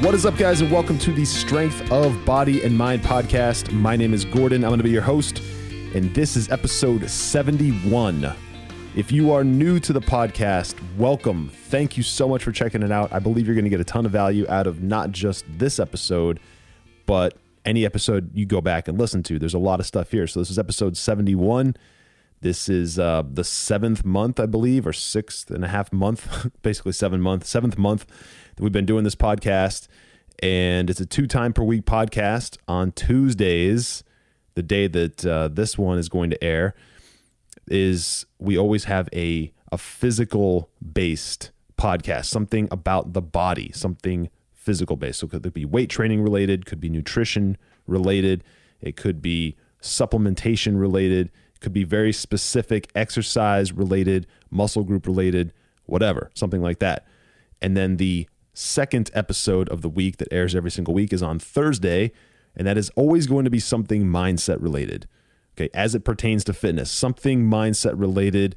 What is up, guys, and welcome to the Strength of Body and Mind podcast. My name is Gordon. I'm going to be your host, and this is episode 71. If you are new to the podcast, welcome. Thank you so much for checking it out. I believe you're going to get a ton of value out of not just this episode, but any episode you go back and listen to. There's a lot of stuff here. So, this is episode 71. This is uh, the seventh month, I believe, or sixth and a half month, basically seven month, seventh month we've been doing this podcast. And it's a two time per week podcast on Tuesdays, the day that uh, this one is going to air. Is we always have a a physical based podcast, something about the body, something physical based. So it could be weight training related, could be nutrition related, it could be supplementation related, could be very specific exercise related, muscle group related, whatever, something like that. And then the second episode of the week that airs every single week is on Thursday, and that is always going to be something mindset related. Okay, as it pertains to fitness, something mindset related,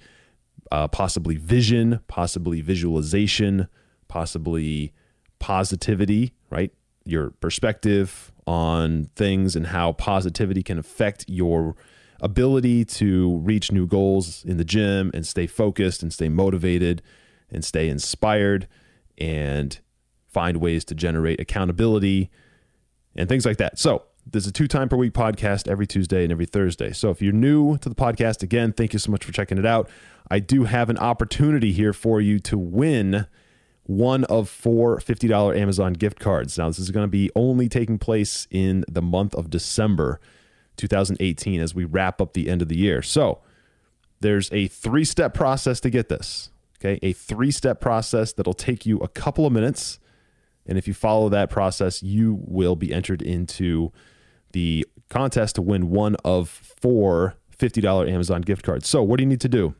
uh, possibly vision, possibly visualization, possibly positivity, right? Your perspective on things and how positivity can affect your ability to reach new goals in the gym and stay focused and stay motivated and stay inspired and find ways to generate accountability and things like that. So, there's a two time per week podcast every Tuesday and every Thursday. So, if you're new to the podcast, again, thank you so much for checking it out. I do have an opportunity here for you to win one of four $50 Amazon gift cards. Now, this is going to be only taking place in the month of December 2018 as we wrap up the end of the year. So there's a three step process to get this. Okay. A three step process that'll take you a couple of minutes. And if you follow that process, you will be entered into the contest to win one of four $50 Amazon gift cards. So, what do you need to do?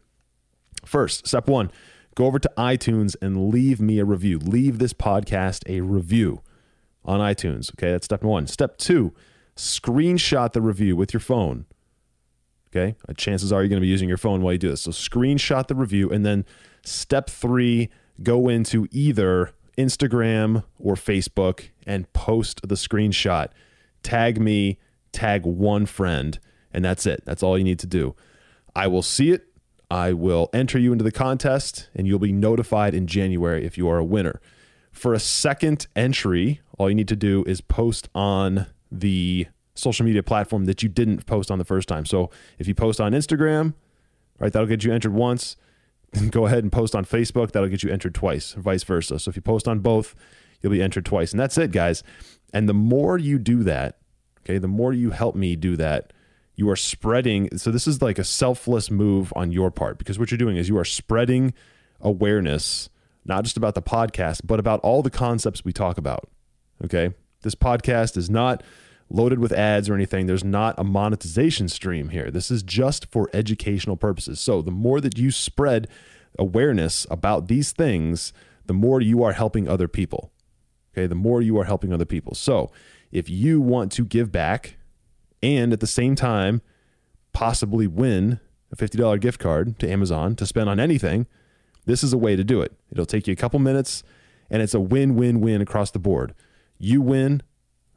First, step one, go over to iTunes and leave me a review. Leave this podcast a review on iTunes. Okay, that's step one. Step two, screenshot the review with your phone. Okay. Uh, chances are you're going to be using your phone while you do this. So screenshot the review. And then step three, go into either Instagram or Facebook and post the screenshot. Tag me, tag one friend, and that's it. That's all you need to do. I will see it. I will enter you into the contest, and you'll be notified in January if you are a winner. For a second entry, all you need to do is post on the social media platform that you didn't post on the first time. So if you post on Instagram, right, that'll get you entered once. Go ahead and post on Facebook, that'll get you entered twice, vice versa. So if you post on both, you'll be entered twice. And that's it, guys. And the more you do that, okay, the more you help me do that, you are spreading. So this is like a selfless move on your part because what you're doing is you are spreading awareness, not just about the podcast, but about all the concepts we talk about. Okay. This podcast is not loaded with ads or anything. There's not a monetization stream here. This is just for educational purposes. So the more that you spread awareness about these things, the more you are helping other people. Okay, the more you are helping other people. So if you want to give back and at the same time possibly win a $50 gift card to Amazon to spend on anything, this is a way to do it. It'll take you a couple minutes and it's a win win win across the board. You win,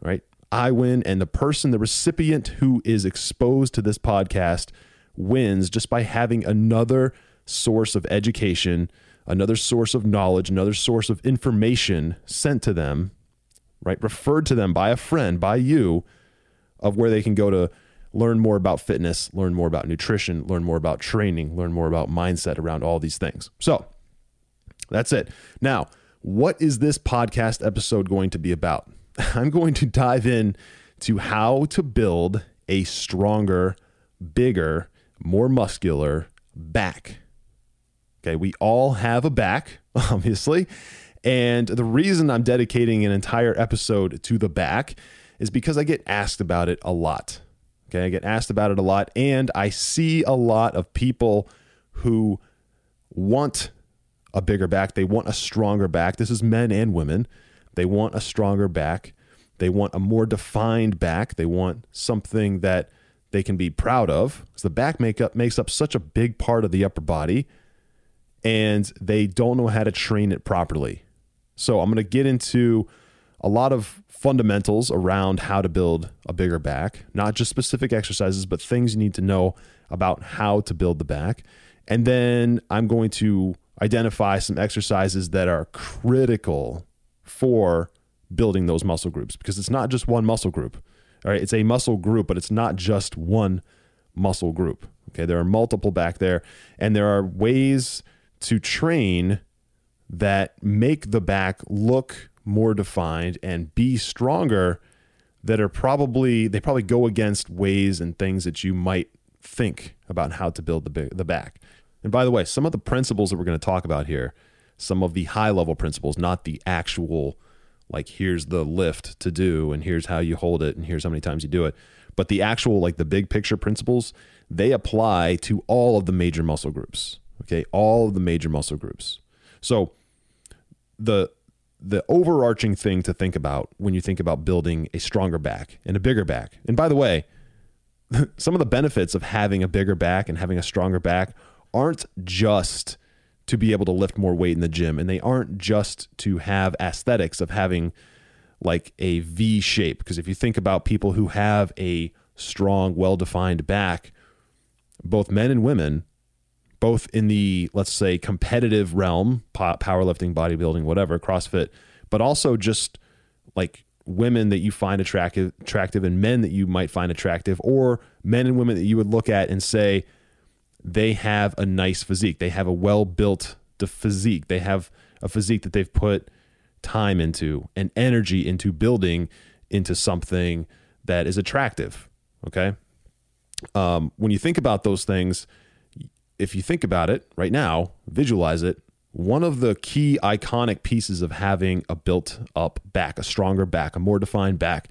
right? I win, and the person, the recipient who is exposed to this podcast wins just by having another source of education, another source of knowledge, another source of information sent to them, right? Referred to them by a friend, by you, of where they can go to learn more about fitness, learn more about nutrition, learn more about training, learn more about mindset around all these things. So that's it. Now, what is this podcast episode going to be about? I'm going to dive in to how to build a stronger bigger, more muscular back. Okay, we all have a back, obviously. And the reason I'm dedicating an entire episode to the back is because I get asked about it a lot. Okay, I get asked about it a lot, and I see a lot of people who want a bigger back. They want a stronger back. This is men and women. They want a stronger back. They want a more defined back. They want something that they can be proud of because the back makeup makes up such a big part of the upper body and they don't know how to train it properly. So I'm going to get into a lot of fundamentals around how to build a bigger back, not just specific exercises, but things you need to know about how to build the back. And then I'm going to identify some exercises that are critical for building those muscle groups because it's not just one muscle group. All right, it's a muscle group, but it's not just one muscle group. Okay, there are multiple back there, and there are ways to train that make the back look more defined and be stronger that are probably they probably go against ways and things that you might think about how to build the the back. And by the way, some of the principles that we're going to talk about here, some of the high level principles, not the actual like here's the lift to do and here's how you hold it and here's how many times you do it, but the actual like the big picture principles, they apply to all of the major muscle groups. Okay? All of the major muscle groups. So the the overarching thing to think about when you think about building a stronger back and a bigger back. And by the way, some of the benefits of having a bigger back and having a stronger back aren't just to be able to lift more weight in the gym. And they aren't just to have aesthetics of having like a V shape. Because if you think about people who have a strong well-defined back both men and women both in the let's say competitive realm powerlifting bodybuilding whatever crossfit but also just like women that you find attractive attractive and men that you might find attractive or men and women that you would look at and say they have a nice physique. They have a well built physique. They have a physique that they've put time into and energy into building into something that is attractive. Okay. Um, when you think about those things, if you think about it right now, visualize it. One of the key iconic pieces of having a built up back, a stronger back, a more defined back,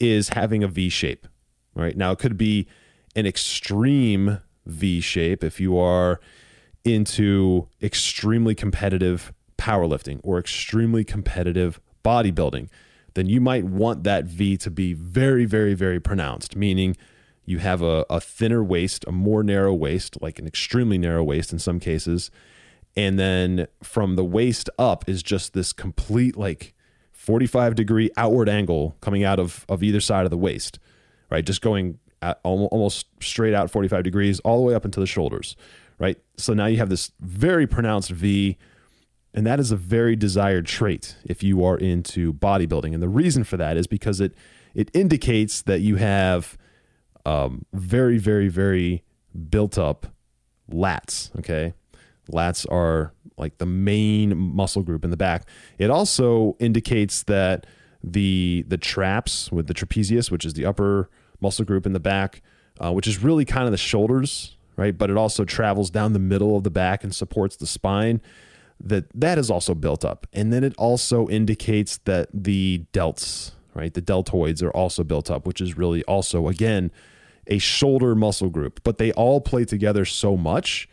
is having a V shape. Right now, it could be an extreme V shape if you are into extremely competitive powerlifting or extremely competitive bodybuilding, then you might want that V to be very, very, very pronounced, meaning you have a, a thinner waist, a more narrow waist, like an extremely narrow waist in some cases. And then from the waist up is just this complete, like 45 degree outward angle coming out of, of either side of the waist, right? Just going almost straight out 45 degrees all the way up into the shoulders, right? So now you have this very pronounced V, and that is a very desired trait if you are into bodybuilding. And the reason for that is because it it indicates that you have um, very, very, very built up lats. Okay, lats are like the main muscle group in the back. It also indicates that the the traps with the trapezius, which is the upper muscle group in the back, uh, which is really kind of the shoulders, right? But it also travels down the middle of the back and supports the spine. That that is also built up, and then it also indicates that the delts, right, the deltoids are also built up, which is really also again a shoulder muscle group. But they all play together so much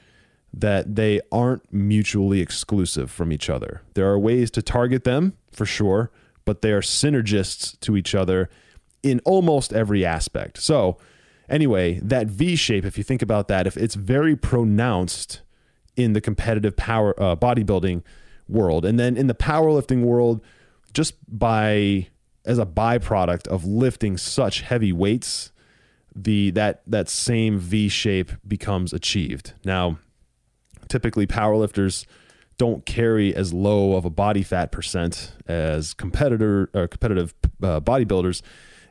that they aren't mutually exclusive from each other. There are ways to target them for sure, but they are synergists to each other in almost every aspect. So, anyway, that V shape, if you think about that, if it's very pronounced in the competitive power uh, bodybuilding world, and then in the powerlifting world, just by as a byproduct of lifting such heavy weights, the that that same V shape becomes achieved. Now, typically powerlifters don't carry as low of a body fat percent as competitor or competitive uh, bodybuilders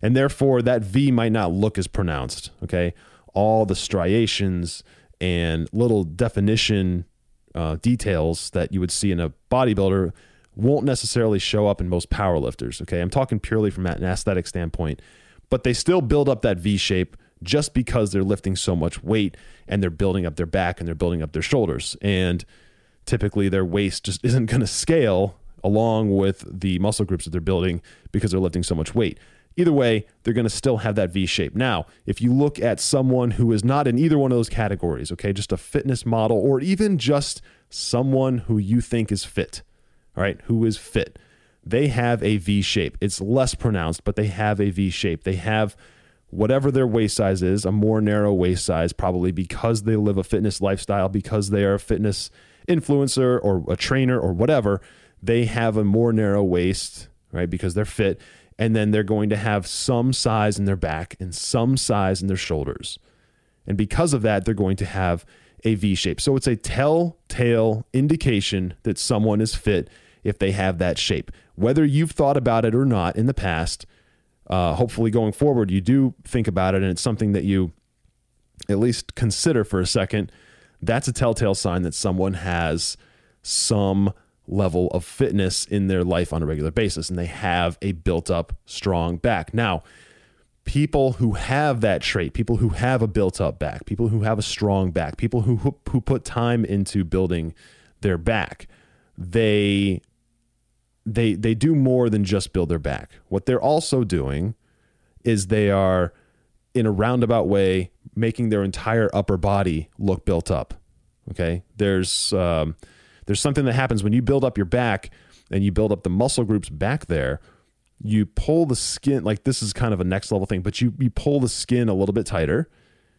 and therefore that V might not look as pronounced. Okay, all the striations and little definition uh, details that you would see in a bodybuilder won't necessarily show up in most powerlifters. Okay, I'm talking purely from an aesthetic standpoint, but they still build up that V shape just because they're lifting so much weight and they're building up their back and they're building up their shoulders. And typically their waist just isn't going to scale along with the muscle groups that they're building because they're lifting so much weight. Either way, they're going to still have that V shape. Now, if you look at someone who is not in either one of those categories, okay, just a fitness model or even just someone who you think is fit, all right, who is fit, they have a V shape. It's less pronounced, but they have a V shape. They have whatever their waist size is, a more narrow waist size, probably because they live a fitness lifestyle, because they are a fitness influencer or a trainer or whatever, they have a more narrow waist, right? Because they're fit and then they're going to have some size in their back and some size in their shoulders. And because of that, they're going to have a V shape. So it's a telltale indication that someone is fit if they have that shape. Whether you've thought about it or not in the past, uh, hopefully going forward, you do think about it and it's something that you at least consider for a second. That's a telltale sign that someone has some level of fitness in their life on a regular basis and they have a built up strong back. Now, people who have that trait, people who have a built up back, people who have a strong back, people who who put time into building their back, they they they do more than just build their back. What they're also doing is they are in a roundabout way making their entire upper body look built up. Okay? There's um, there's something that happens when you build up your back and you build up the muscle groups back there. You pull the skin like this is kind of a next level thing, but you you pull the skin a little bit tighter,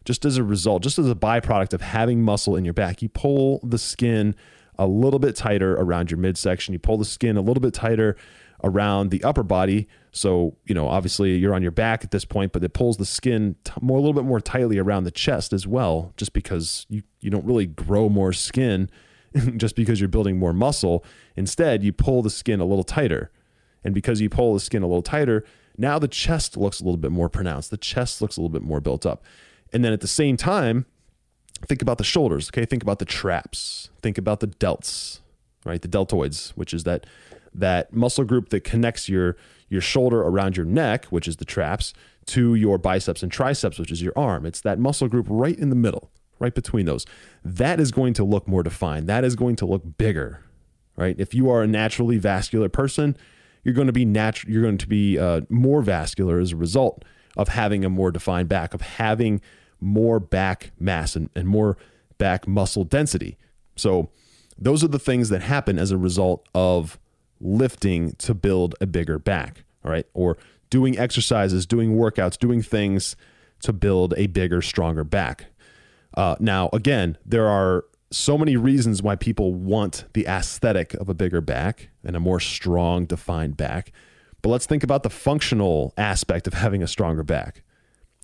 just as a result, just as a byproduct of having muscle in your back. You pull the skin a little bit tighter around your midsection. You pull the skin a little bit tighter around the upper body. So, you know, obviously you're on your back at this point, but it pulls the skin t- more a little bit more tightly around the chest as well, just because you, you don't really grow more skin just because you're building more muscle. Instead, you pull the skin a little tighter. And because you pull the skin a little tighter, now the chest looks a little bit more pronounced. The chest looks a little bit more built up. And then at the same time, think about the shoulders, okay? Think about the traps. Think about the delts, right? The deltoids, which is that that muscle group that connects your your shoulder around your neck, which is the traps, to your biceps and triceps, which is your arm. It's that muscle group right in the middle right between those. That is going to look more defined. That is going to look bigger, right? If you are a naturally vascular person, you're going to be natural. You're going to be uh, more vascular as a result of having a more defined back, of having more back mass and, and more back muscle density. So those are the things that happen as a result of lifting to build a bigger back, all right? Or doing exercises, doing workouts, doing things to build a bigger, stronger back. Uh, now, again, there are so many reasons why people want the aesthetic of a bigger back and a more strong, defined back. But let's think about the functional aspect of having a stronger back.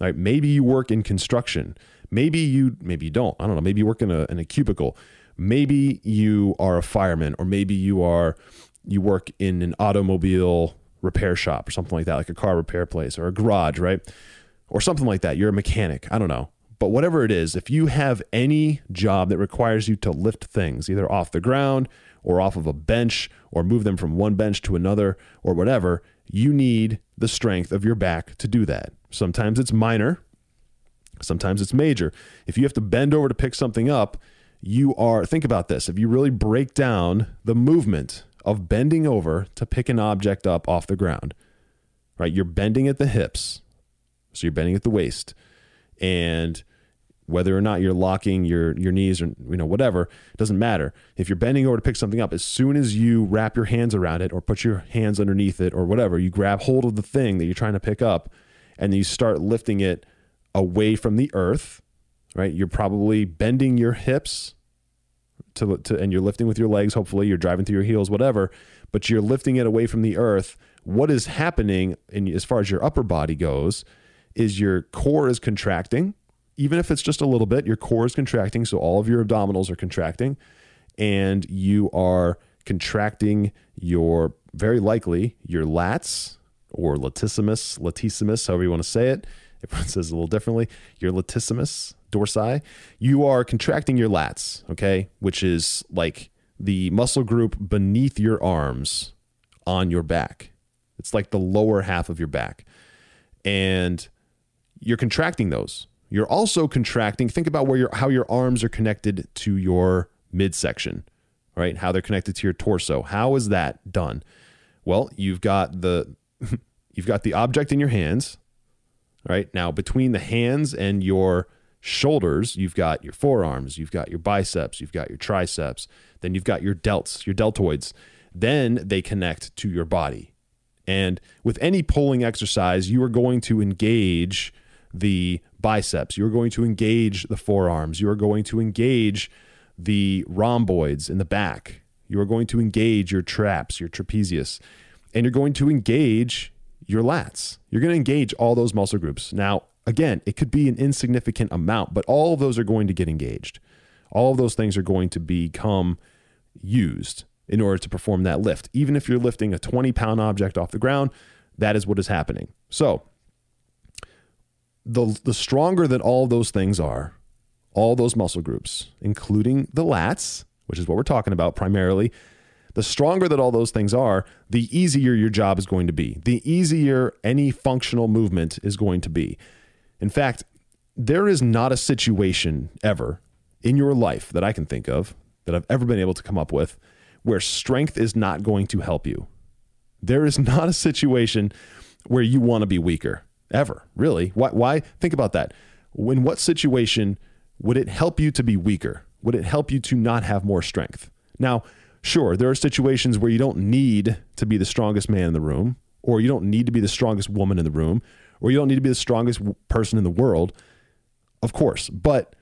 All right, maybe you work in construction. Maybe you maybe you don't. I don't know. Maybe you work in a in a cubicle. Maybe you are a fireman, or maybe you are you work in an automobile repair shop or something like that, like a car repair place or a garage, right? Or something like that. You're a mechanic. I don't know. But whatever it is, if you have any job that requires you to lift things, either off the ground or off of a bench or move them from one bench to another or whatever, you need the strength of your back to do that. Sometimes it's minor, sometimes it's major. If you have to bend over to pick something up, you are, think about this. If you really break down the movement of bending over to pick an object up off the ground, right? You're bending at the hips, so you're bending at the waist and whether or not you're locking your your knees or you know whatever doesn't matter. If you're bending over to pick something up as soon as you wrap your hands around it or put your hands underneath it or whatever you grab hold of the thing that you're trying to pick up and you start lifting it away from the earth right? You're probably bending your hips to, to and you're lifting with your legs hopefully you're driving through your heels whatever but you're lifting it away from the earth. What is happening in as far as your upper body goes is your core is contracting. Even if it's just a little bit, your core is contracting. So all of your abdominals are contracting and you are contracting your, very likely, your lats or latissimus, latissimus, however you want to say it. Everyone says a little differently. Your latissimus dorsi. You are contracting your lats, okay, which is like the muscle group beneath your arms on your back. It's like the lower half of your back. And you're contracting those. You're also contracting. Think about where your how your arms are connected to your midsection, right? How they're connected to your torso. How is that done? Well, you've got the you've got the object in your hands, right? Now between the hands and your shoulders, you've got your forearms, you've got your biceps, you've got your triceps, then you've got your delts, your deltoids. Then they connect to your body. And with any pulling exercise, you are going to engage the biceps, you're going to engage the forearms, you are going to engage the rhomboids in the back, you are going to engage your traps, your trapezius, and you're going to engage your lats. You're going to engage all those muscle groups. Now, again, it could be an insignificant amount, but all of those are going to get engaged. All of those things are going to become used in order to perform that lift. Even if you're lifting a 20 pound object off the ground, that is what is happening. So, the, the stronger that all those things are, all those muscle groups, including the lats, which is what we're talking about primarily, the stronger that all those things are, the easier your job is going to be. The easier any functional movement is going to be. In fact, there is not a situation ever in your life that I can think of that I've ever been able to come up with where strength is not going to help you. There is not a situation where you want to be weaker ever, really. Why, why? Think about that. In what situation would it help you to be weaker? Would it help you to not have more strength? Now, sure, there are situations where you don't need to be the strongest man in the room, or you don't need to be the strongest woman in the room, or you don't need to be the strongest person in the world. Of course, but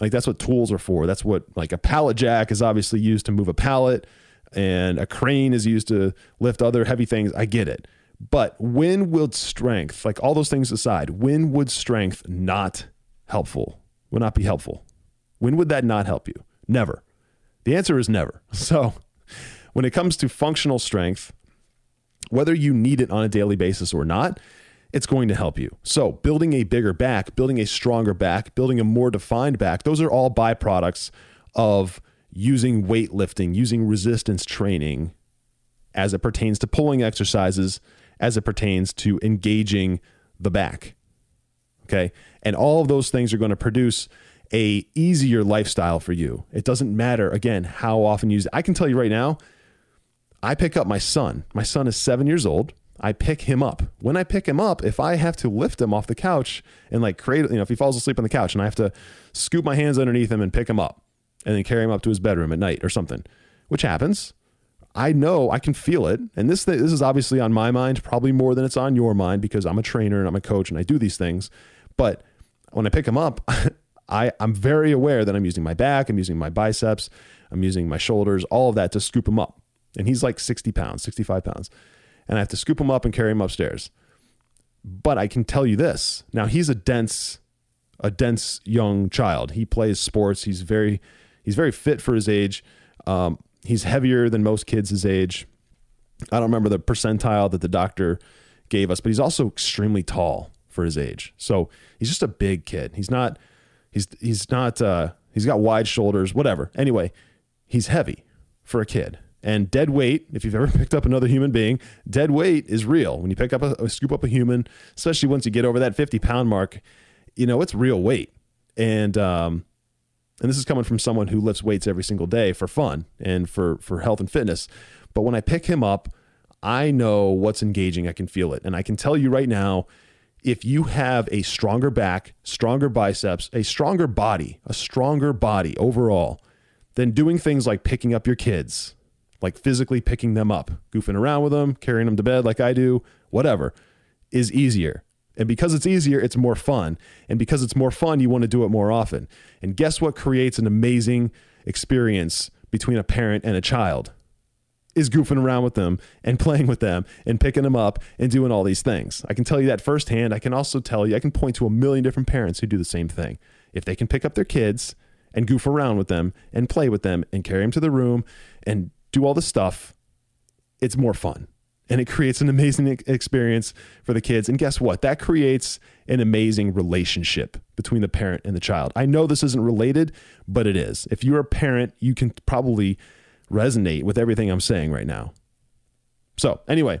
like that's what tools are for. That's what like a pallet jack is obviously used to move a pallet and a crane is used to lift other heavy things. I get it. But when would strength, like all those things aside, when would strength not helpful? Would not be helpful? When would that not help you? Never. The answer is never. So when it comes to functional strength, whether you need it on a daily basis or not, it's going to help you. So, building a bigger back, building a stronger back, building a more defined back, those are all byproducts of using weightlifting, using resistance training as it pertains to pulling exercises, as it pertains to engaging the back. Okay? And all of those things are going to produce a easier lifestyle for you. It doesn't matter again how often you use it. I can tell you right now, I pick up my son. My son is 7 years old. I pick him up. When I pick him up, if I have to lift him off the couch and like create, you know, if he falls asleep on the couch and I have to scoop my hands underneath him and pick him up and then carry him up to his bedroom at night or something, which happens, I know I can feel it. And this this is obviously on my mind, probably more than it's on your mind because I'm a trainer and I'm a coach and I do these things. But when I pick him up, I, I'm very aware that I'm using my back, I'm using my biceps, I'm using my shoulders, all of that to scoop him up. And he's like 60 pounds, 65 pounds and I have to scoop him up and carry him upstairs. But I can tell you this. Now he's a dense a dense young child. He plays sports. He's very he's very fit for his age. Um, he's heavier than most kids his age. I don't remember the percentile that the doctor gave us, but he's also extremely tall for his age. So he's just a big kid. He's not he's he's not uh, he's got wide shoulders, whatever. Anyway, he's heavy for a kid. And dead weight, if you've ever picked up another human being, dead weight is real. When you pick up a, scoop up a human, especially once you get over that 50 pound mark, you know, it's real weight. And, um, and this is coming from someone who lifts weights every single day for fun and for, for health and fitness. But when I pick him up, I know what's engaging. I can feel it. And I can tell you right now, if you have a stronger back, stronger biceps, a stronger body, a stronger body overall, then doing things like picking up your kids, like physically picking them up, goofing around with them, carrying them to bed like I do, whatever, is easier. And because it's easier, it's more fun. And because it's more fun, you want to do it more often. And guess what creates an amazing experience between a parent and a child? Is goofing around with them and playing with them and picking them up and doing all these things. I can tell you that firsthand. I can also tell you, I can point to a million different parents who do the same thing. If they can pick up their kids and goof around with them and play with them and carry them to the room and do all the stuff, it's more fun. And it creates an amazing experience for the kids. And guess what? That creates an amazing relationship between the parent and the child. I know this isn't related, but it is. If you're a parent, you can probably resonate with everything I'm saying right now. So, anyway,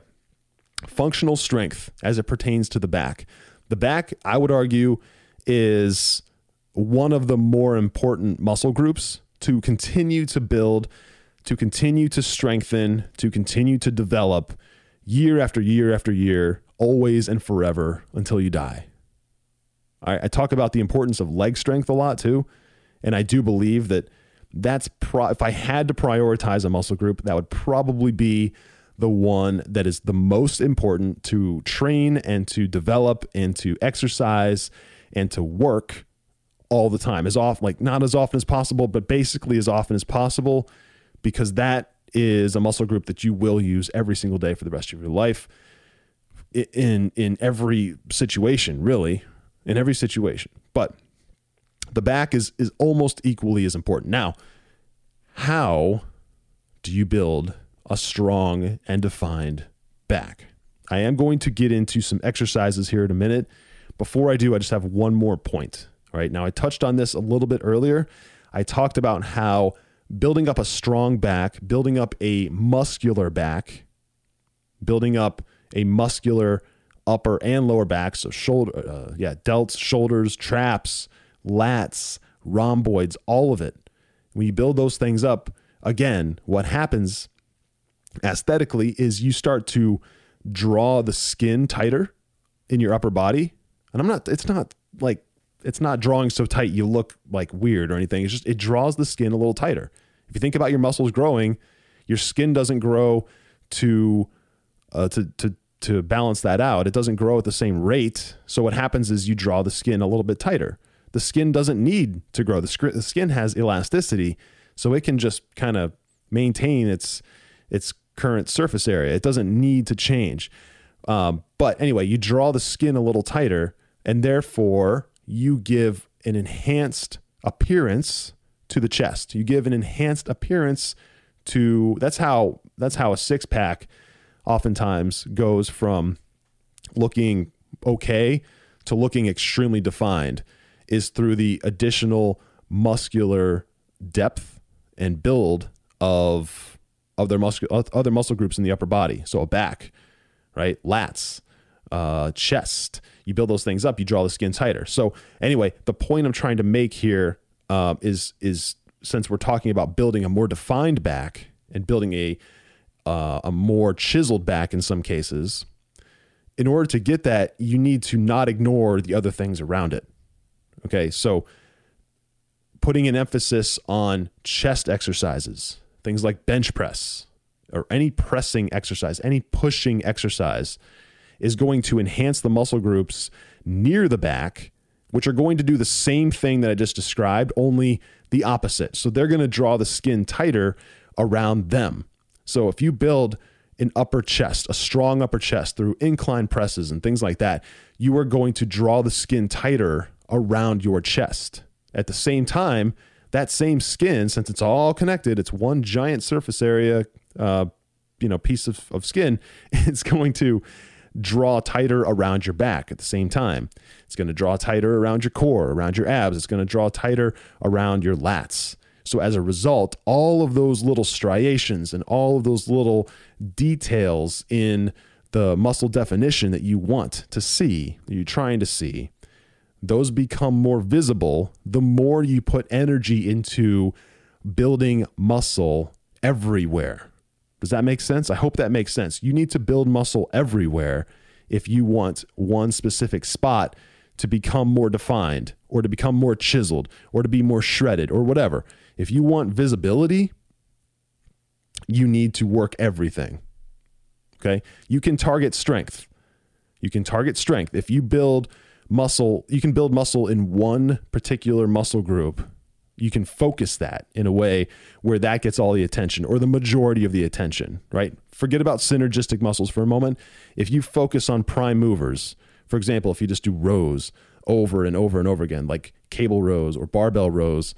functional strength as it pertains to the back. The back, I would argue, is one of the more important muscle groups to continue to build, to continue to strengthen, to continue to develop year after year after year, always and forever until you die. I, I talk about the importance of leg strength a lot too. And I do believe that that's pro- if I had to prioritize a muscle group, that would probably be the one that is the most important to train and to develop and to exercise and to work all the time as often like not as often as possible but basically as often as possible because that is a muscle group that you will use every single day for the rest of your life in in every situation really in every situation but the back is is almost equally as important now how do you build a strong and defined back. I am going to get into some exercises here in a minute. Before I do, I just have one more point. All right. Now, I touched on this a little bit earlier. I talked about how building up a strong back, building up a muscular back, building up a muscular upper and lower back, so shoulder, uh, yeah, delts, shoulders, traps, lats, rhomboids, all of it. When you build those things up, again, what happens aesthetically is you start to draw the skin tighter in your upper body. And I'm not, it's not like, it's not drawing so tight you look like weird or anything. It's just, it draws the skin a little tighter. If you think about your muscles growing, your skin doesn't grow to, uh, to, to, to balance that out. It doesn't grow at the same rate. So what happens is you draw the skin a little bit tighter. The skin doesn't need to grow. The, the skin has elasticity, so it can just kind of maintain its its current surface area. It doesn't need to change. Um, but anyway, you draw the skin a little tighter, and therefore you give an enhanced appearance to the chest. You give an enhanced appearance to that's how that's how a six pack oftentimes goes from looking okay to looking extremely defined is through the additional muscular depth and build of of their muscle other muscle groups in the upper body. So a back, right? Lats, uh, chest. You build those things up. You draw the skin tighter. So anyway, the point I'm trying to make here um, is is since we're talking about building a more defined back and building a uh, a more chiseled back in some cases, in order to get that, you need to not ignore the other things around it. Okay, so putting an emphasis on chest exercises things like bench press or any pressing exercise, any pushing exercise is going to enhance the muscle groups near the back, which are going to do the same thing that I just described, only the opposite. So they're going to draw the skin tighter around them. So if you build an upper chest, a strong upper chest through incline presses and things like that, you are going to draw the skin tighter around your chest. At the same time, that same skin, since it's all connected, it's one giant surface area, uh, you know, piece of, of skin, it's going to draw tighter around your back at the same time. It's going to draw tighter around your core, around your abs. It's going to draw tighter around your lats. So as a result, all of those little striations and all of those little details in the muscle definition that you want to see, that you're trying to see, those become more visible the more you put energy into building muscle everywhere. Does that make sense? I hope that makes sense. You need to build muscle everywhere if you want one specific spot to become more defined or to become more chiseled or to be more shredded or whatever. If you want visibility, you need to work everything. Okay? You can target strength. You can target strength. If you build muscle, you can build muscle in one particular muscle group. You can focus that in a way where that gets all the attention or the majority of the attention, right? Forget about synergistic muscles for a moment. If you focus on prime movers, for example, if you just do rows over and over and over again, like cable rows or barbell rows,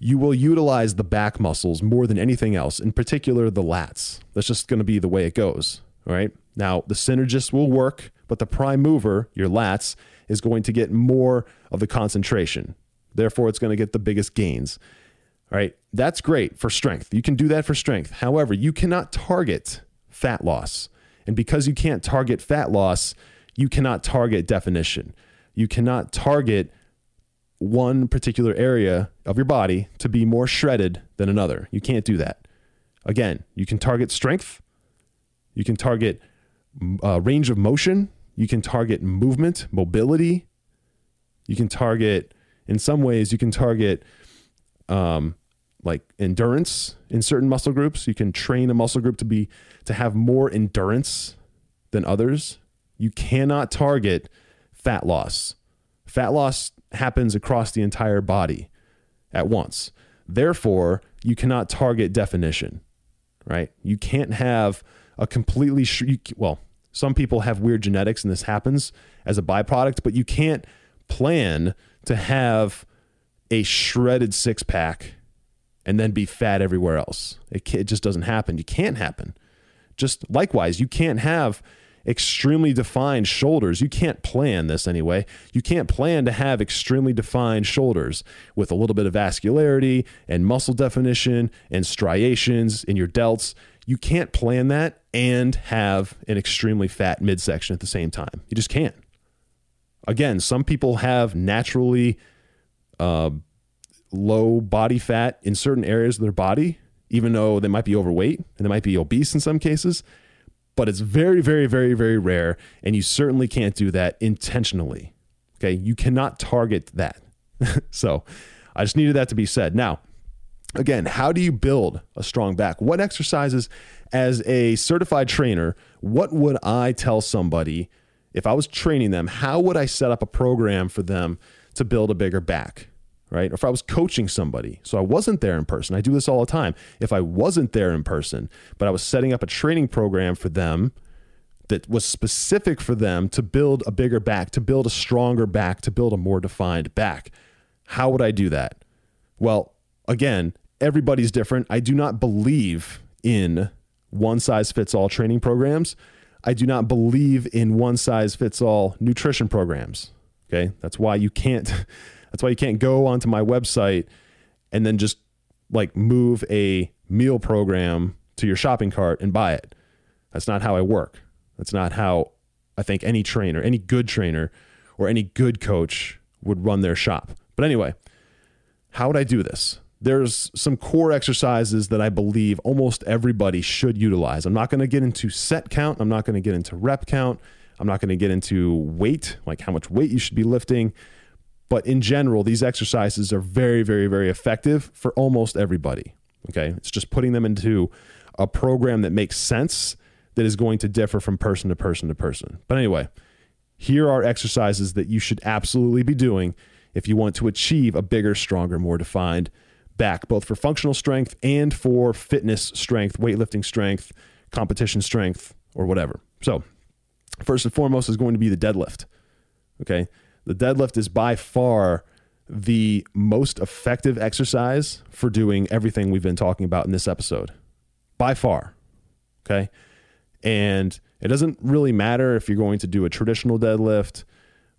you will utilize the back muscles more than anything else, in particular the lats. That's just going to be the way it goes, all right? Now, the synergist will work, but the prime mover, your lats, is going to get more of the concentration. Therefore, it's going to get the biggest gains. All right. That's great for strength. You can do that for strength. However, you cannot target fat loss. And because you can't target fat loss, you cannot target definition. You cannot target one particular area of your body to be more shredded than another. You can't do that. Again, you can target strength, you can target uh, range of motion, you can target movement, mobility, you can target, in some ways, you can target um, like endurance in certain muscle groups. You can train a muscle group to be to have more endurance than others. You cannot target fat loss. Fat loss happens across the entire body at once. Therefore, you cannot target definition, right? You can't have a completely sh- you, well, some people have weird genetics and this happens as a byproduct, but you can't plan to have a shredded six pack and then be fat everywhere else. It, it just doesn't happen. You can't happen. Just likewise, you can't have extremely defined shoulders. You can't plan this anyway. You can't plan to have extremely defined shoulders with a little bit of vascularity and muscle definition and striations in your delts. You can't plan that and have an extremely fat midsection at the same time. You just can't. Again, some people have naturally uh, low body fat in certain areas of their body, even though they might be overweight and they might be obese in some cases. But it's very, very, very, very rare. And you certainly can't do that intentionally. Okay. You cannot target that. so I just needed that to be said. Now, again, how do you build a strong back? What exercises, as a certified trainer, what would I tell somebody if I was training them? How would I set up a program for them to build a bigger back? right? If I was coaching somebody, so I wasn't there in person, I do this all the time. If I wasn't there in person, but I was setting up a training program for them that was specific for them to build a bigger back, to build a stronger back, to build a more defined back, how would I do that? Well, again, everybody's different. I do not believe in one size fits all training programs. I do not believe in one size fits all nutrition programs. Okay. That's why you can't That's why you can't go onto my website and then just like move a meal program to your shopping cart and buy it. That's not how I work. That's not how I think any trainer, any good trainer, or any good coach would run their shop. But anyway, how would I do this? There's some core exercises that I believe almost everybody should utilize. I'm not going to get into set count. I'm not going to get into rep count. I'm not going to get into weight, like how much weight you should be lifting. But in general, these exercises are very, very, very effective for almost everybody. Okay. It's just putting them into a program that makes sense that is going to differ from person to person to person. But anyway, here are exercises that you should absolutely be doing if you want to achieve a bigger, stronger, more defined back, both for functional strength and for fitness strength, weightlifting strength, competition strength, or whatever. So, first and foremost is going to be the deadlift. Okay. The deadlift is by far the most effective exercise for doing everything we've been talking about in this episode. By far. Okay. And it doesn't really matter if you're going to do a traditional deadlift,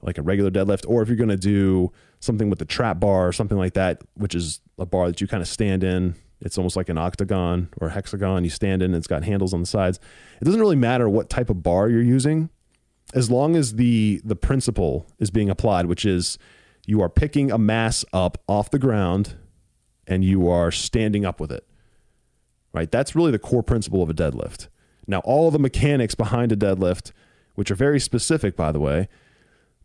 like a regular deadlift, or if you're going to do something with the trap bar or something like that, which is a bar that you kind of stand in. It's almost like an octagon or hexagon. You stand in, it's got handles on the sides. It doesn't really matter what type of bar you're using as long as the the principle is being applied, which is you are picking a mass up off the ground and you are standing up with it. Right? That's really the core principle of a deadlift. Now, all the mechanics behind a deadlift, which are very specific by the way,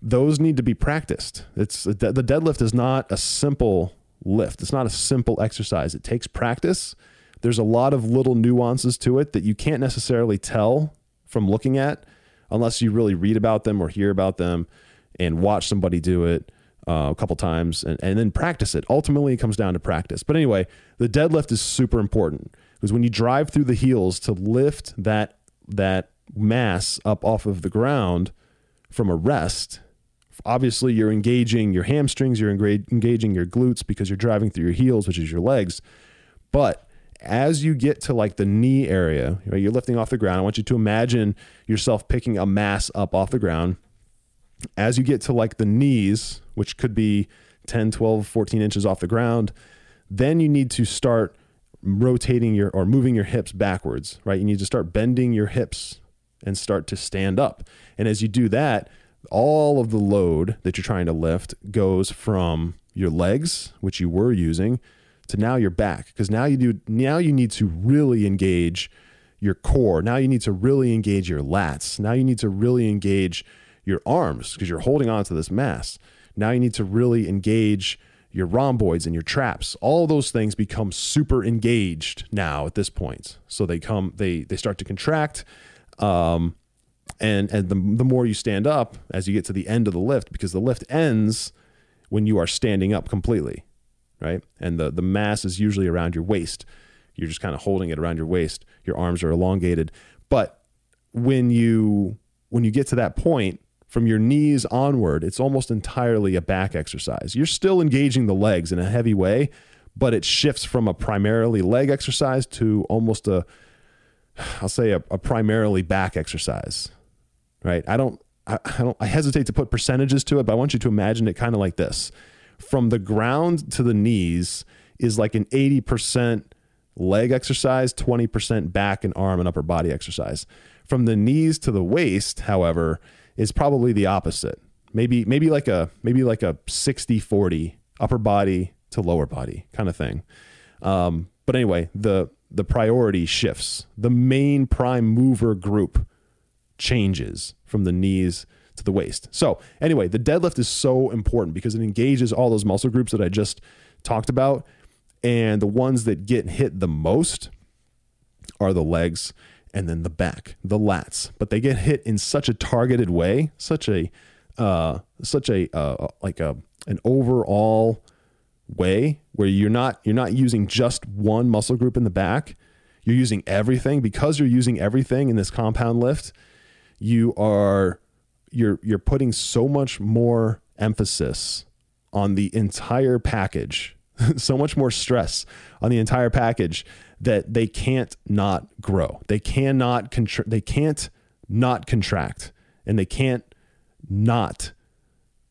those need to be practiced. It's the deadlift is not a simple lift. It's not a simple exercise. It takes practice. There's a lot of little nuances to it that you can't necessarily tell from looking at unless you really read about them or hear about them and watch somebody do it uh, a couple times and, and then practice it. Ultimately, it comes down to practice. But anyway, the deadlift is super important because when you drive through the heels to lift that that mass up off of the ground from a rest, obviously you're engaging your hamstrings, you're engaging your glutes because you're driving through your heels, which is your legs. But as you get to like the knee area, right, you're lifting off the ground. I want you to imagine yourself picking a mass up off the ground. As you get to like the knees, which could be 10, 12, 14 inches off the ground, then you need to start rotating your or moving your hips backwards, right? You need to start bending your hips and start to stand up. And as you do that, all of the load that you're trying to lift goes from your legs, which you were using, to now your back. Because now you do now you need to really engage your core. Now you need to really engage your lats. Now you need to really engage your arms because you're holding on to this mass. Now you need to really engage your rhomboids and your traps. All those things become super engaged now at this point. So they come, they they start to contract. Um, and and the, the more you stand up as you get to the end of the lift, because the lift ends when you are standing up completely, right? And the the mass is usually around your waist. You're just kind of holding it around your waist. Your arms are elongated. But when you when you get to that point, from your knees onward, it's almost entirely a back exercise. You're still engaging the legs in a heavy way, but it shifts from a primarily leg exercise to almost a, I'll say a, a primarily back exercise, right? I don't, I, I don't, I hesitate to put percentages to it, but I want you to imagine it kind of like this: from the ground to the knees is like an 80% leg exercise, 20% back and arm and upper body exercise. From the knees to the waist, however, is probably the opposite. Maybe maybe like a maybe like a 60-40 upper body to lower body kind of thing. Um, but anyway, the the priority shifts. The main prime mover group changes from the knees to the waist. So, anyway, the deadlift is so important because it engages all those muscle groups that I just talked about. And the ones that get hit the most are the legs and then the back, the lats. But they get hit in such a targeted way, such a uh, such a uh, like a an overall way where you're not you're not using just one muscle group in the back. You're using everything because you're using everything in this compound lift. You are you're you're putting so much more emphasis on the entire package, so much more stress on the entire package that they can't not grow. They cannot contra- they can't not contract and they can't not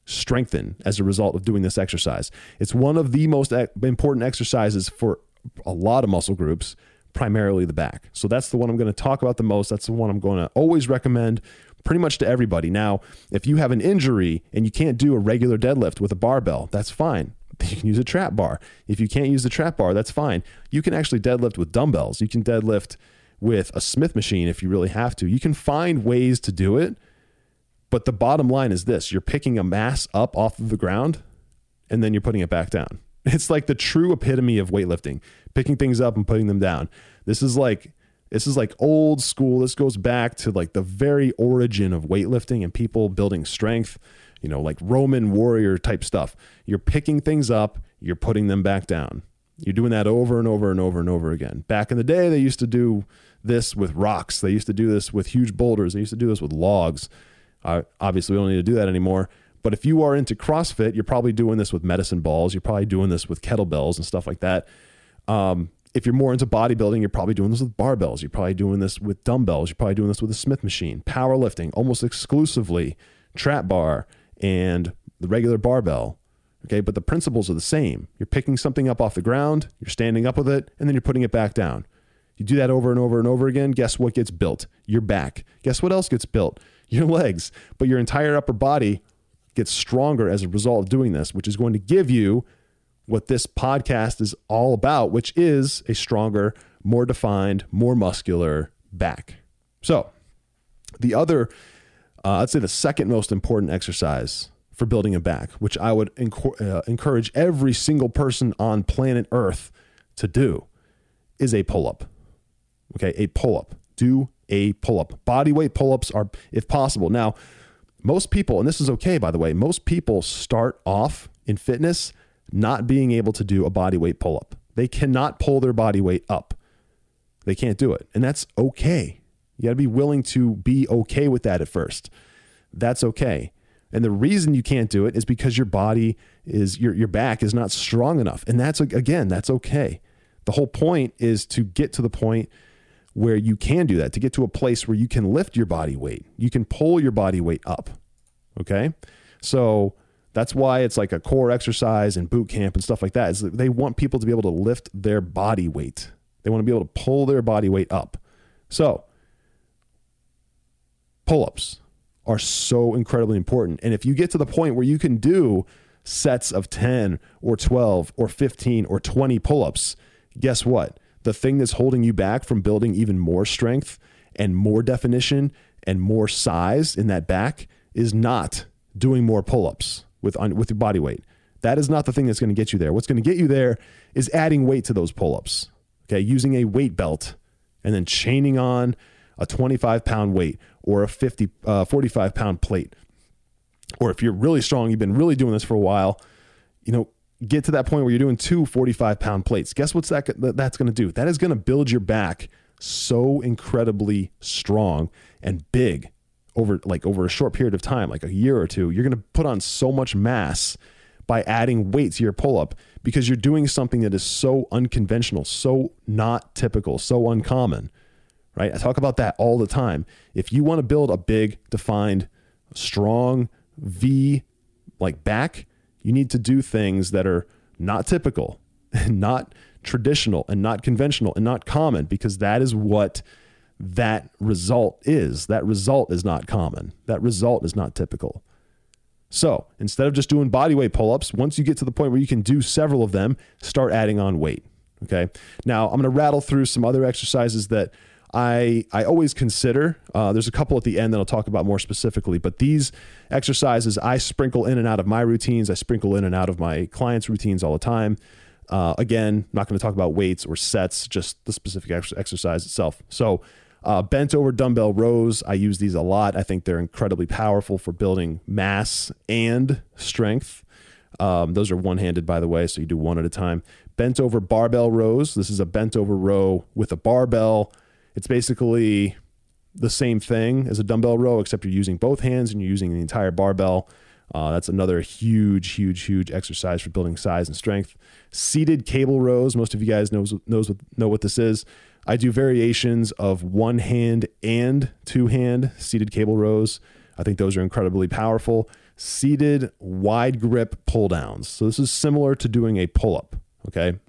strengthen as a result of doing this exercise. It's one of the most important exercises for a lot of muscle groups, primarily the back. So that's the one I'm going to talk about the most. That's the one I'm going to always recommend pretty much to everybody. Now, if you have an injury and you can't do a regular deadlift with a barbell, that's fine. you can use a trap bar. If you can't use the trap bar, that's fine. You can actually deadlift with dumbbells. You can deadlift with a Smith machine if you really have to. You can find ways to do it. But the bottom line is this you're picking a mass up off of the ground and then you're putting it back down. It's like the true epitome of weightlifting, picking things up and putting them down. This is like this is like old school. This goes back to like the very origin of weightlifting and people building strength you know, like Roman warrior type stuff. You're picking things up, you're putting them back down. You're doing that over and over and over and over again. Back in the day, they used to do this with rocks. They used to do this with huge boulders. They used to do this with logs. Uh, obviously, we don't need to do that anymore. But if you are into CrossFit, you're probably doing this with medicine balls. You're probably doing this with kettlebells and stuff like that. Um, if you're more into bodybuilding, you're probably doing this with barbells. You're probably doing this with dumbbells. You're probably doing this with a Smith machine. Powerlifting, almost exclusively trap bar and the regular barbell. Okay, but the principles are the same. You're picking something up off the ground, you're standing up with it, and then you're putting it back down. You do that over and over and over again. Guess what gets built? Your back. Guess what else gets built? Your legs. But your entire upper body gets stronger as a result of doing this, which is going to give you what this podcast is all about, which is a stronger, more defined, more muscular back. So, the other uh, I'd say the second most important exercise for building a back, which I would uh, encourage every single person on planet Earth to do, is a pull up. Okay, a pull up. Do a pull up. Body weight pull ups are, if possible. Now, most people, and this is okay, by the way, most people start off in fitness not being able to do a body weight pull up. They cannot pull their body weight up. They can't do it. And that's okay. You got to be willing to be okay with that at first. That's okay. And the reason you can't do it is because your body is your your back is not strong enough. And that's again, that's okay. The whole point is to get to the point where you can do that, to get to a place where you can lift your body weight. You can pull your body weight up. Okay? So that's why it's like a core exercise and boot camp and stuff like that. Is they want people to be able to lift their body weight. They want to be able to pull their body weight up. So, pull ups are so incredibly important. And if you get to the point where you can do sets of 10 or 12 or 15 or 20 pull ups, guess what? The thing that's holding you back from building even more strength and more definition and more size in that back is not doing more pull ups with, with your body weight. That is not the thing that's going to get you there. What's going to get you there is adding weight to those pull ups. Okay. Using a weight belt and then chaining on a 25 pound weight or a 50, uh, 45 pound plate. Or if you're really strong, you've been really doing this for a while, you know, get to that point where you're doing two 45 pound plates. Guess what's that that's going to do? That is going to build your back so incredibly strong and big over like over a short period of time, like a year or two. You're going to put on so much mass by adding weight to your pull up because you're doing something that is so unconventional, so not typical, so uncommon right? I talk about that all the time. If you want to build a big, defined, strong V like back, you need to do things that are not typical and not traditional and not conventional and not common because that is what that result is. That result is not common. That result is not typical. So instead of just doing body weight pull ups, once you get to the point where you can do several of them, start adding on weight. Okay. Now I'm going to rattle through some other exercises that I I always consider. Uh, there's a couple at the end that I'll talk about more specifically, but these exercises I sprinkle in and out of my routines. I sprinkle in and out of my clients' routines all the time. Uh, again, not going to talk about weights or sets, just the specific ex- exercise itself. So, uh, bent over dumbbell rows, I use these a lot. I think they're incredibly powerful for building mass and strength. Um, those are one handed, by the way, so you do one at a time. Bent over barbell rows. This is a bent over row with a barbell it's basically the same thing as a dumbbell row, except you're using both hands and you're using the entire barbell. Uh, that's another huge, huge, huge exercise for building size and strength. Seated cable rows. Most of you guys knows knows what, know what this is. I do variations of one hand and two hand seated cable rows. I think those are incredibly powerful. Seated wide grip pull downs. So this is similar to doing a pull up. Okay,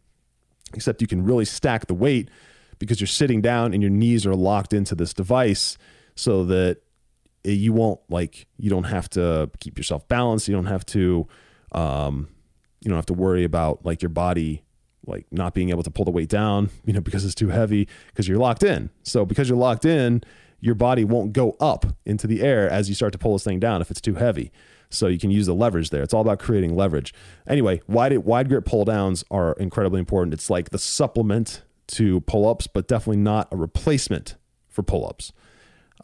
except you can really stack the weight because you're sitting down and your knees are locked into this device so that you won't like you don't have to keep yourself balanced. You don't have to um, you don't have to worry about like your body like not being able to pull the weight down you know because it's too heavy because you're locked in. So because you're locked in your body won't go up into the air as you start to pull this thing down if it's too heavy. So you can use the leverage there. It's all about creating leverage. Anyway wide wide grip pull downs are incredibly important. It's like the supplement to pull ups, but definitely not a replacement for pull ups.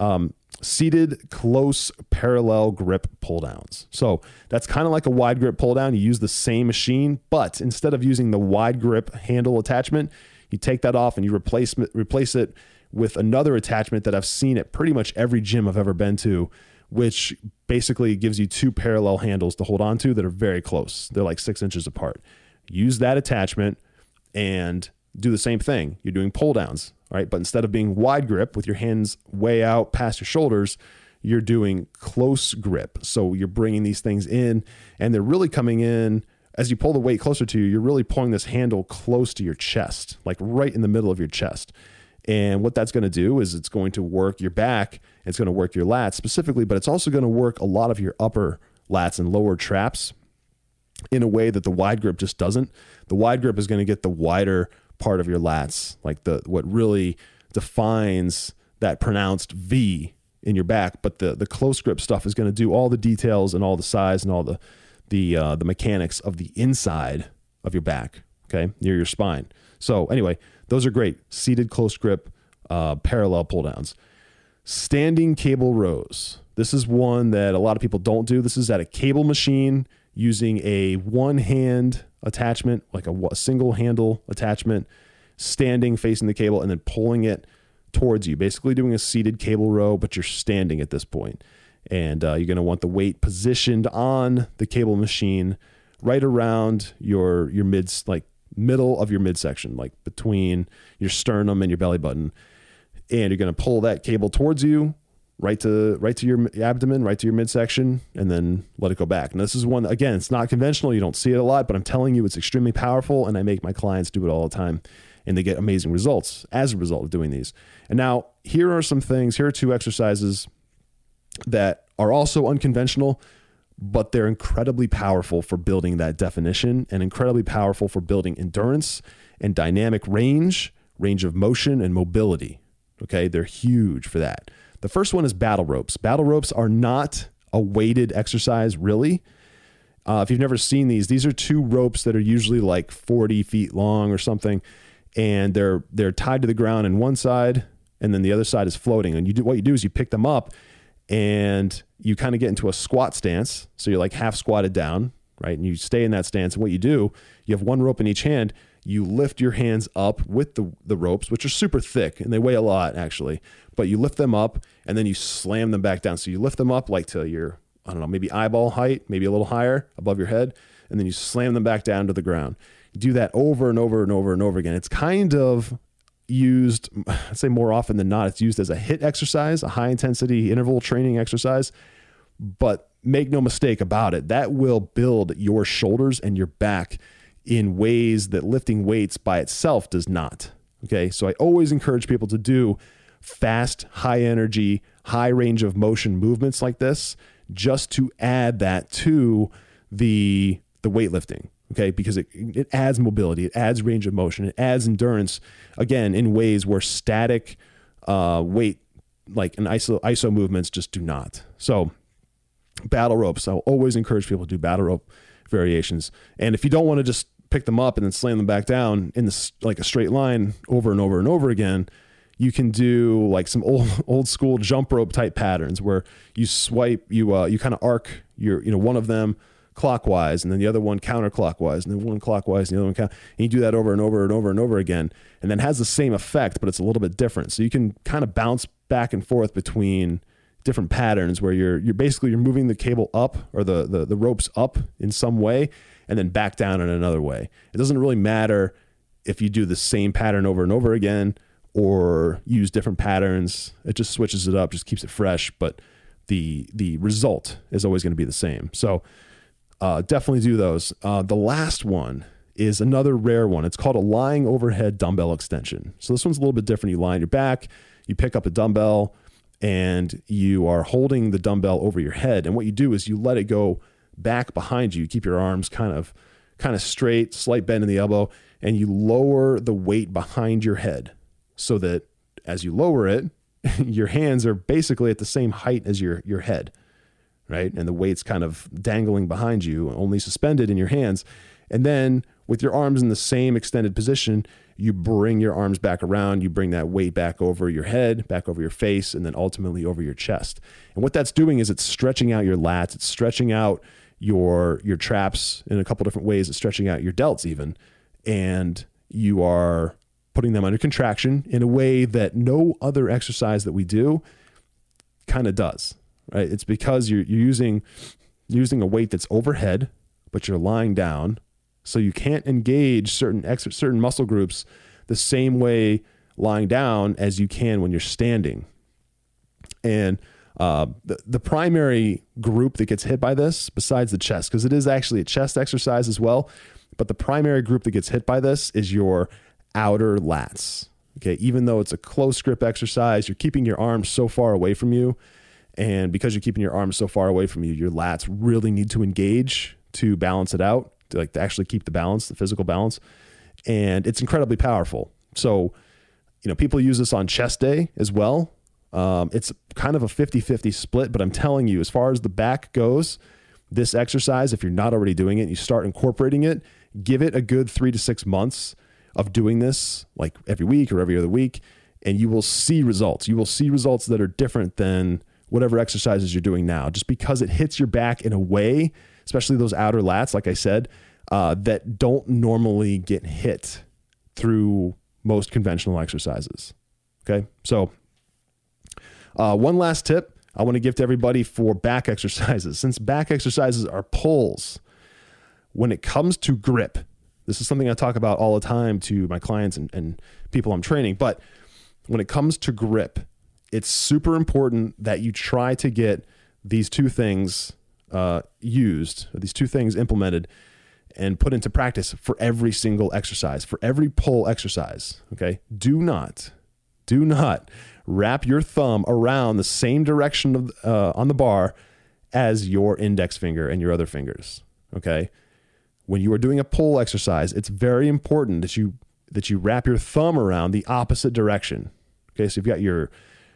Um, seated close parallel grip pull downs. So that's kind of like a wide grip pull down. You use the same machine, but instead of using the wide grip handle attachment, you take that off and you replace replace it with another attachment that I've seen at pretty much every gym I've ever been to, which basically gives you two parallel handles to hold on to that are very close. They're like six inches apart. Use that attachment and do the same thing. You're doing pull downs, right? But instead of being wide grip with your hands way out past your shoulders, you're doing close grip. So you're bringing these things in and they're really coming in as you pull the weight closer to you, you're really pulling this handle close to your chest, like right in the middle of your chest. And what that's going to do is it's going to work your back, it's going to work your lats specifically, but it's also going to work a lot of your upper lats and lower traps in a way that the wide grip just doesn't. The wide grip is going to get the wider part of your lats, like the what really defines that pronounced V in your back. But the the close grip stuff is going to do all the details and all the size and all the the uh, the mechanics of the inside of your back. Okay, near your spine. So anyway, those are great. Seated close grip, uh, parallel pull downs. Standing cable rows. This is one that a lot of people don't do. This is at a cable machine using a one hand attachment, like a, a single handle attachment, standing facing the cable and then pulling it towards you, basically doing a seated cable row, but you're standing at this point. And uh, you're going to want the weight positioned on the cable machine right around your your mid like middle of your midsection, like between your sternum and your belly button. And you're going to pull that cable towards you right to right to your abdomen, right to your midsection, and then let it go back. And this is one again, it's not conventional. You don't see it a lot, but I'm telling you, it's extremely powerful, and I make my clients do it all the time, and they get amazing results as a result of doing these. And now here are some things. Here are two exercises that are also unconventional, but they're incredibly powerful for building that definition and incredibly powerful for building endurance and dynamic range, range of motion, and mobility. Okay, they're huge for that. The first one is battle ropes. Battle ropes are not a weighted exercise, really. Uh, if you've never seen these, these are two ropes that are usually like 40 feet long or something, and they're they're tied to the ground in one side, and then the other side is floating. And you do what you do is you pick them up, and you kind of get into a squat stance. So you're like half squatted down, right? And you stay in that stance. And what you do, you have one rope in each hand. You lift your hands up with the, the ropes, which are super thick and they weigh a lot actually. But you lift them up and then you slam them back down. So you lift them up like to your, I don't know, maybe eyeball height, maybe a little higher above your head. And then you slam them back down to the ground. Do that over and over and over and over again. It's kind of used, I'd say more often than not, it's used as a HIIT exercise, a high intensity interval training exercise. But make no mistake about it, that will build your shoulders and your back in ways that lifting weights by itself does not. Okay. So I always encourage people to do fast, high energy, high range of motion movements like this just to add that to the the weightlifting okay because it, it adds mobility it adds range of motion it adds endurance again in ways where static uh, weight like an iso iso movements just do not so battle ropes i'll always encourage people to do battle rope variations. And if you don't want to just pick them up and then slam them back down in this like a straight line over and over and over again you can do like some old old school jump rope type patterns where you swipe you uh, you kind of arc your you know one of them clockwise and then the other one counterclockwise and then one clockwise and the other one count and you do that over and over and over and over again. And then has the same effect but it's a little bit different. So you can kind of bounce back and forth between different patterns where you're you're basically you're moving the cable up or the the, the ropes up in some way and then back down in another way. It doesn't really matter if you do the same pattern over and over again or use different patterns. It just switches it up, just keeps it fresh, but the the result is always going to be the same. So uh, definitely do those. Uh, the last one is another rare one. It's called a lying overhead dumbbell extension. So this one's a little bit different. You lie on your back, you pick up a dumbbell, and you are holding the dumbbell over your head. And what you do is you let it go back behind you. You keep your arms kind of kind of straight, slight bend in the elbow, and you lower the weight behind your head so that as you lower it, your hands are basically at the same height as your your head, right? And the weight's kind of dangling behind you, only suspended in your hands. And then with your arms in the same extended position, you bring your arms back around, you bring that weight back over your head, back over your face, and then ultimately over your chest. And what that's doing is it's stretching out your lats, it's stretching out your your traps in a couple different ways. It's stretching out your delts even, and you are putting them under contraction in a way that no other exercise that we do kind of does. Right? It's because you're you're using using a weight that's overhead, but you're lying down, so you can't engage certain ex- certain muscle groups the same way lying down as you can when you're standing. And uh, the, the primary group that gets hit by this, besides the chest, because it is actually a chest exercise as well, but the primary group that gets hit by this is your outer lats. Okay, even though it's a close grip exercise, you're keeping your arms so far away from you. And because you're keeping your arms so far away from you, your lats really need to engage to balance it out, to like to actually keep the balance, the physical balance. And it's incredibly powerful. So, you know, people use this on chest day as well. Um, it's kind of a 50 50 split, but I'm telling you, as far as the back goes, this exercise, if you're not already doing it, you start incorporating it, give it a good three to six months of doing this, like every week or every other week, and you will see results. You will see results that are different than whatever exercises you're doing now, just because it hits your back in a way, especially those outer lats, like I said, uh, that don't normally get hit through most conventional exercises. Okay. So uh, one last tip I want to give to everybody for back exercises. Since back exercises are pulls, when it comes to grip, this is something I talk about all the time to my clients and, and people I'm training. But when it comes to grip, it's super important that you try to get these two things uh, used, these two things implemented and put into practice for every single exercise, for every pull exercise. Okay. Do not do not wrap your thumb around the same direction of, uh, on the bar as your index finger and your other fingers. Okay. When you are doing a pull exercise, it's very important that you that you wrap your thumb around the opposite direction. Okay, so you've got your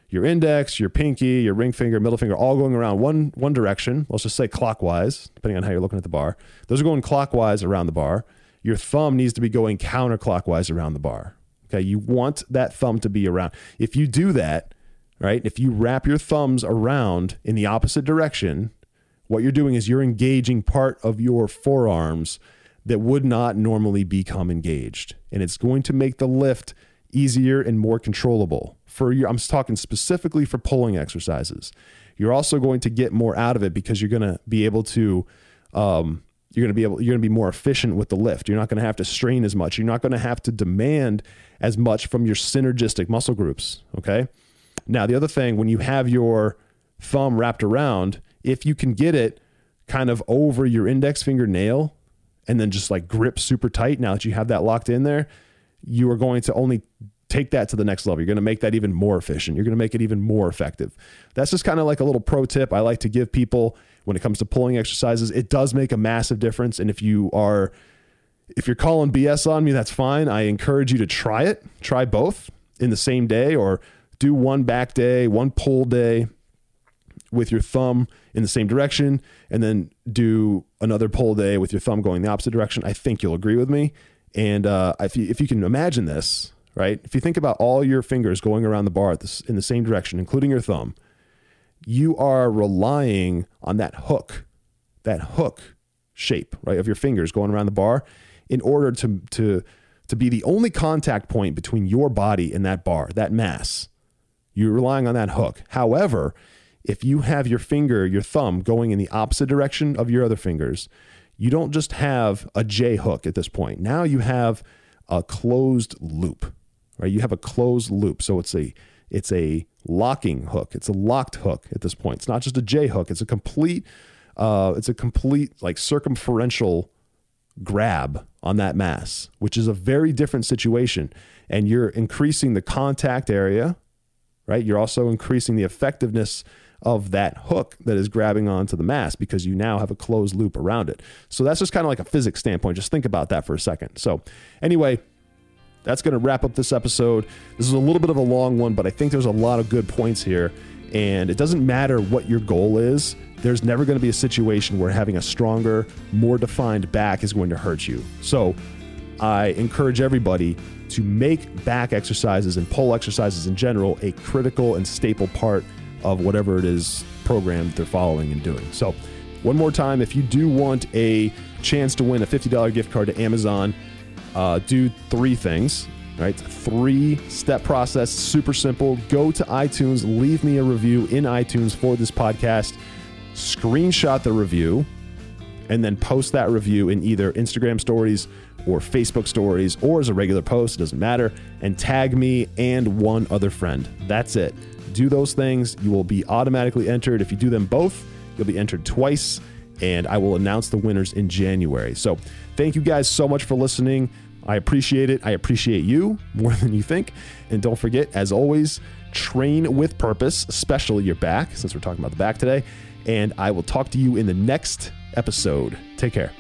your index, your pinky, your ring finger, middle finger, all going around one one direction. Let's just say clockwise, depending on how you're looking at the bar. Those are going clockwise around the bar. Your thumb needs to be going counterclockwise around the bar. Okay, you want that thumb to be around. If you do that, right? If you wrap your thumbs around in the opposite direction, what you're doing is you're engaging part of your forearms that would not normally become engaged. And it's going to make the lift easier and more controllable. For your I'm talking specifically for pulling exercises. You're also going to get more out of it because you're going to be able to um, you're going to be able you're going to be more efficient with the lift. You're not going to have to strain as much. You're not going to have to demand as much from your synergistic muscle groups, okay? Now, the other thing when you have your thumb wrapped around, if you can get it kind of over your index finger nail and then just like grip super tight now that you have that locked in there, you are going to only take that to the next level. You're going to make that even more efficient. You're going to make it even more effective. That's just kind of like a little pro tip I like to give people when it comes to pulling exercises. It does make a massive difference. And if you are, if you're calling BS on me, that's fine. I encourage you to try it, try both in the same day or do one back day, one pull day with your thumb in the same direction, and then do another pull day with your thumb going the opposite direction. I think you'll agree with me. And uh, if, you, if you can imagine this, right? If you think about all your fingers going around the bar this, in the same direction, including your thumb, you are relying on that hook, that hook shape, right, of your fingers going around the bar in order to, to, to be the only contact point between your body and that bar, that mass. You're relying on that hook. However, if you have your finger, your thumb going in the opposite direction of your other fingers, you don't just have a J hook at this point. Now you have a closed loop, right? You have a closed loop. So it's a it's a locking hook. It's a locked hook at this point. It's not just a J hook. It's a complete uh, it's a complete like circumferential grab on that mass, which is a very different situation. And you're increasing the contact area, right? You're also increasing the effectiveness of that hook that is grabbing onto the mass because you now have a closed loop around it. So that's just kind of like a physics standpoint. Just think about that for a second. So, anyway, that's going to wrap up this episode. This is a little bit of a long one, but I think there's a lot of good points here. And it doesn't matter what your goal is, there's never going to be a situation where having a stronger, more defined back is going to hurt you. So, I encourage everybody to make back exercises and pull exercises in general a critical and staple part of whatever it is program they're following and doing. So, one more time, if you do want a chance to win a $50 gift card to Amazon, uh, do three things. Right, three step process, super simple. Go to iTunes, leave me a review in iTunes for this podcast, screenshot the review, and then post that review in either Instagram stories or Facebook stories or as a regular post, it doesn't matter, and tag me and one other friend. That's it do those things, you will be automatically entered. If you do them both, you'll be entered twice, and I will announce the winners in January. So, thank you guys so much for listening. I appreciate it. I appreciate you more than you think. And don't forget, as always, train with purpose, especially your back, since we're talking about the back today. And I will talk to you in the next episode. Take care.